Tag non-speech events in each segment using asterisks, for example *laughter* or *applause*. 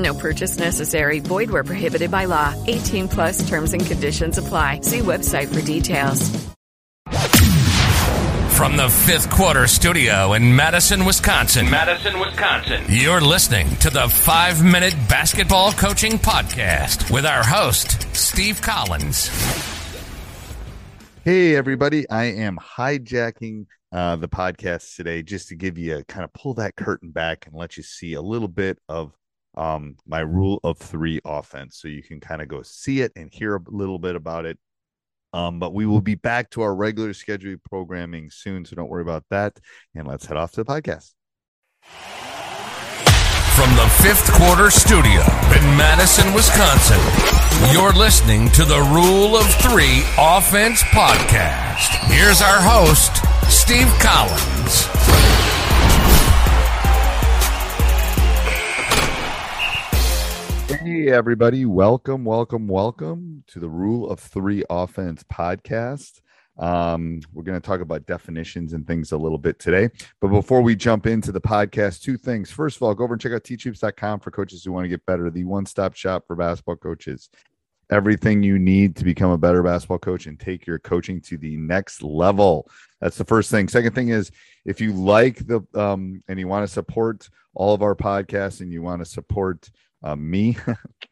No purchase necessary. Void where prohibited by law. 18 plus terms and conditions apply. See website for details. From the fifth quarter studio in Madison, Wisconsin. Madison, Wisconsin. You're listening to the five minute basketball coaching podcast with our host, Steve Collins. Hey, everybody. I am hijacking uh, the podcast today just to give you a kind of pull that curtain back and let you see a little bit of um, my rule of three offense. So you can kind of go see it and hear a little bit about it. Um, but we will be back to our regular scheduled programming soon. So don't worry about that. And let's head off to the podcast. From the fifth quarter studio in Madison, Wisconsin, you're listening to the Rule of Three Offense Podcast. Here's our host, Steve Collins. Hey, everybody. Welcome, welcome, welcome to the Rule of Three Offense podcast. Um, we're going to talk about definitions and things a little bit today. But before we jump into the podcast, two things. First of all, go over and check out teachhoops.com for coaches who want to get better, the one stop shop for basketball coaches. Everything you need to become a better basketball coach and take your coaching to the next level. That's the first thing. Second thing is if you like the um, and you want to support all of our podcasts and you want to support uh, me,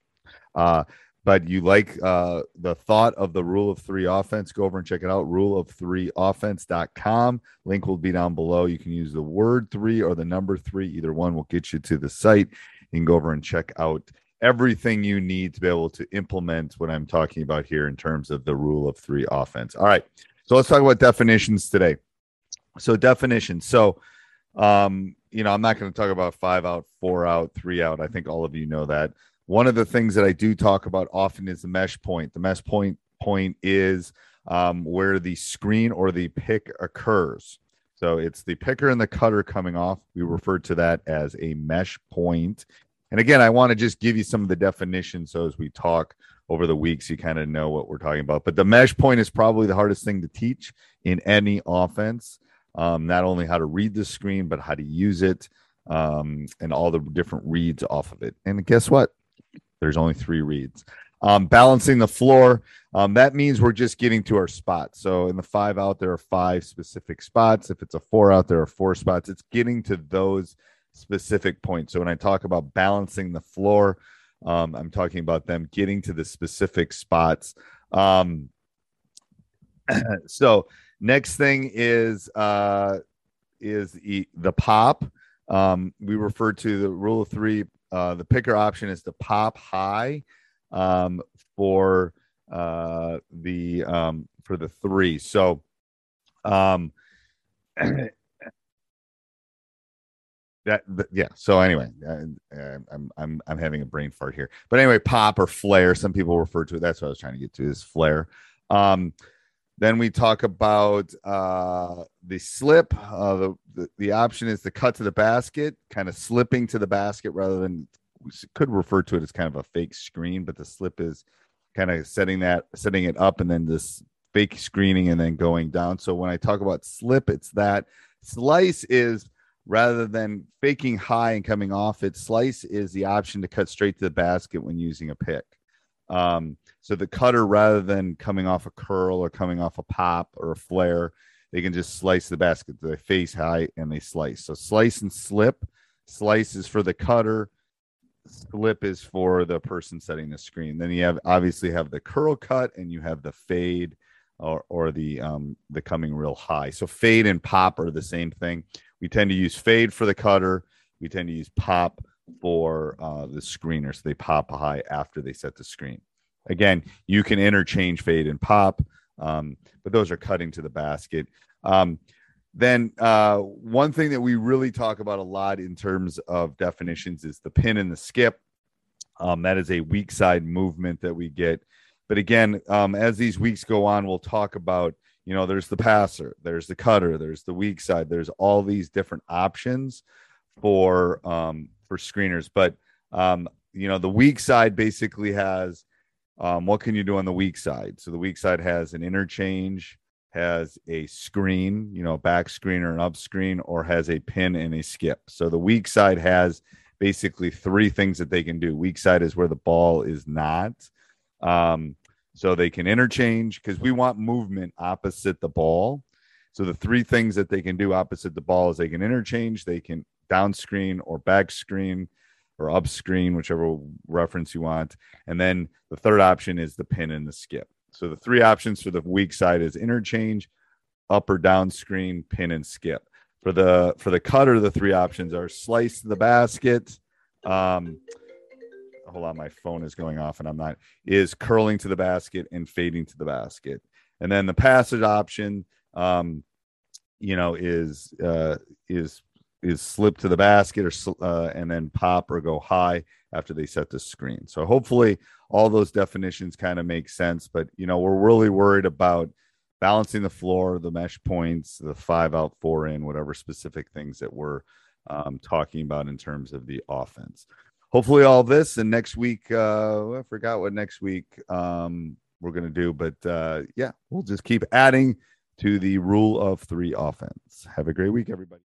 *laughs* uh, but you like uh, the thought of the rule of three offense, go over and check it out. Rule of three offense.com. Link will be down below. You can use the word three or the number three. Either one will get you to the site. You can go over and check out everything you need to be able to implement what I'm talking about here in terms of the rule of three offense. All right. So let's talk about definitions today. So definitions. So um, you know, I'm not going to talk about five out, four out, three out. I think all of you know that. One of the things that I do talk about often is the mesh point. The mesh point point is um, where the screen or the pick occurs. So it's the picker and the cutter coming off. We refer to that as a mesh point. And again, I want to just give you some of the definitions so as we talk over the weeks, you kind of know what we're talking about. But the mesh point is probably the hardest thing to teach in any offense um, not only how to read the screen, but how to use it um, and all the different reads off of it. And guess what? There's only three reads. Um, balancing the floor. Um, that means we're just getting to our spot. So in the five out, there are five specific spots. If it's a four out, there are four spots. It's getting to those specific points. So when I talk about balancing the floor, um, I'm talking about them getting to the specific spots. Um, *clears throat* so Next thing is uh, is the, the pop. Um, we refer to the rule of three. Uh, the picker option is to pop high um, for uh, the um, for the three. So um, *clears throat* that, yeah. So anyway, uh, I'm I'm I'm having a brain fart here. But anyway, pop or flare. Some people refer to it. That's what I was trying to get to is flare. Um, then we talk about uh, the slip. Uh, the, the, the option is to cut to the basket, kind of slipping to the basket rather than we could refer to it as kind of a fake screen, but the slip is kind of setting that setting it up and then this fake screening and then going down. So when I talk about slip, it's that slice is rather than faking high and coming off it, slice is the option to cut straight to the basket when using a pick. Um, so the cutter, rather than coming off a curl or coming off a pop or a flare, they can just slice the basket. They face high and they slice. So slice and slip. Slice is for the cutter. Slip is for the person setting the screen. Then you have obviously have the curl cut and you have the fade or or the um the coming real high. So fade and pop are the same thing. We tend to use fade for the cutter. We tend to use pop for uh, the screener. So they pop high after they set the screen. Again, you can interchange fade and pop, um, but those are cutting to the basket. Um, then uh, one thing that we really talk about a lot in terms of definitions is the pin and the skip. Um, that is a weak side movement that we get. But again, um, as these weeks go on, we'll talk about you know there's the passer, there's the cutter, there's the weak side, there's all these different options for um, for screeners. But um, you know the weak side basically has um, what can you do on the weak side? So the weak side has an interchange, has a screen, you know, back screen or an up screen, or has a pin and a skip. So the weak side has basically three things that they can do. Weak side is where the ball is not. Um, so they can interchange because we want movement opposite the ball. So the three things that they can do opposite the ball is they can interchange, they can down screen or back screen or up screen, whichever reference you want. And then the third option is the pin and the skip. So the three options for the weak side is interchange, up or down screen, pin and skip. For the for the cutter, the three options are slice the basket. Um, hold on, my phone is going off and I'm not. Is curling to the basket and fading to the basket. And then the passage option, um, you know, is uh, is is slip to the basket or uh, and then pop or go high after they set the screen. So hopefully all those definitions kind of make sense. But you know, we're really worried about balancing the floor, the mesh points, the five out, four in, whatever specific things that we're um, talking about in terms of the offense. Hopefully, all this and next week. Uh, I forgot what next week um, we're to do, but uh, yeah, we'll just keep adding to the rule of three offense. Have a great week, everybody.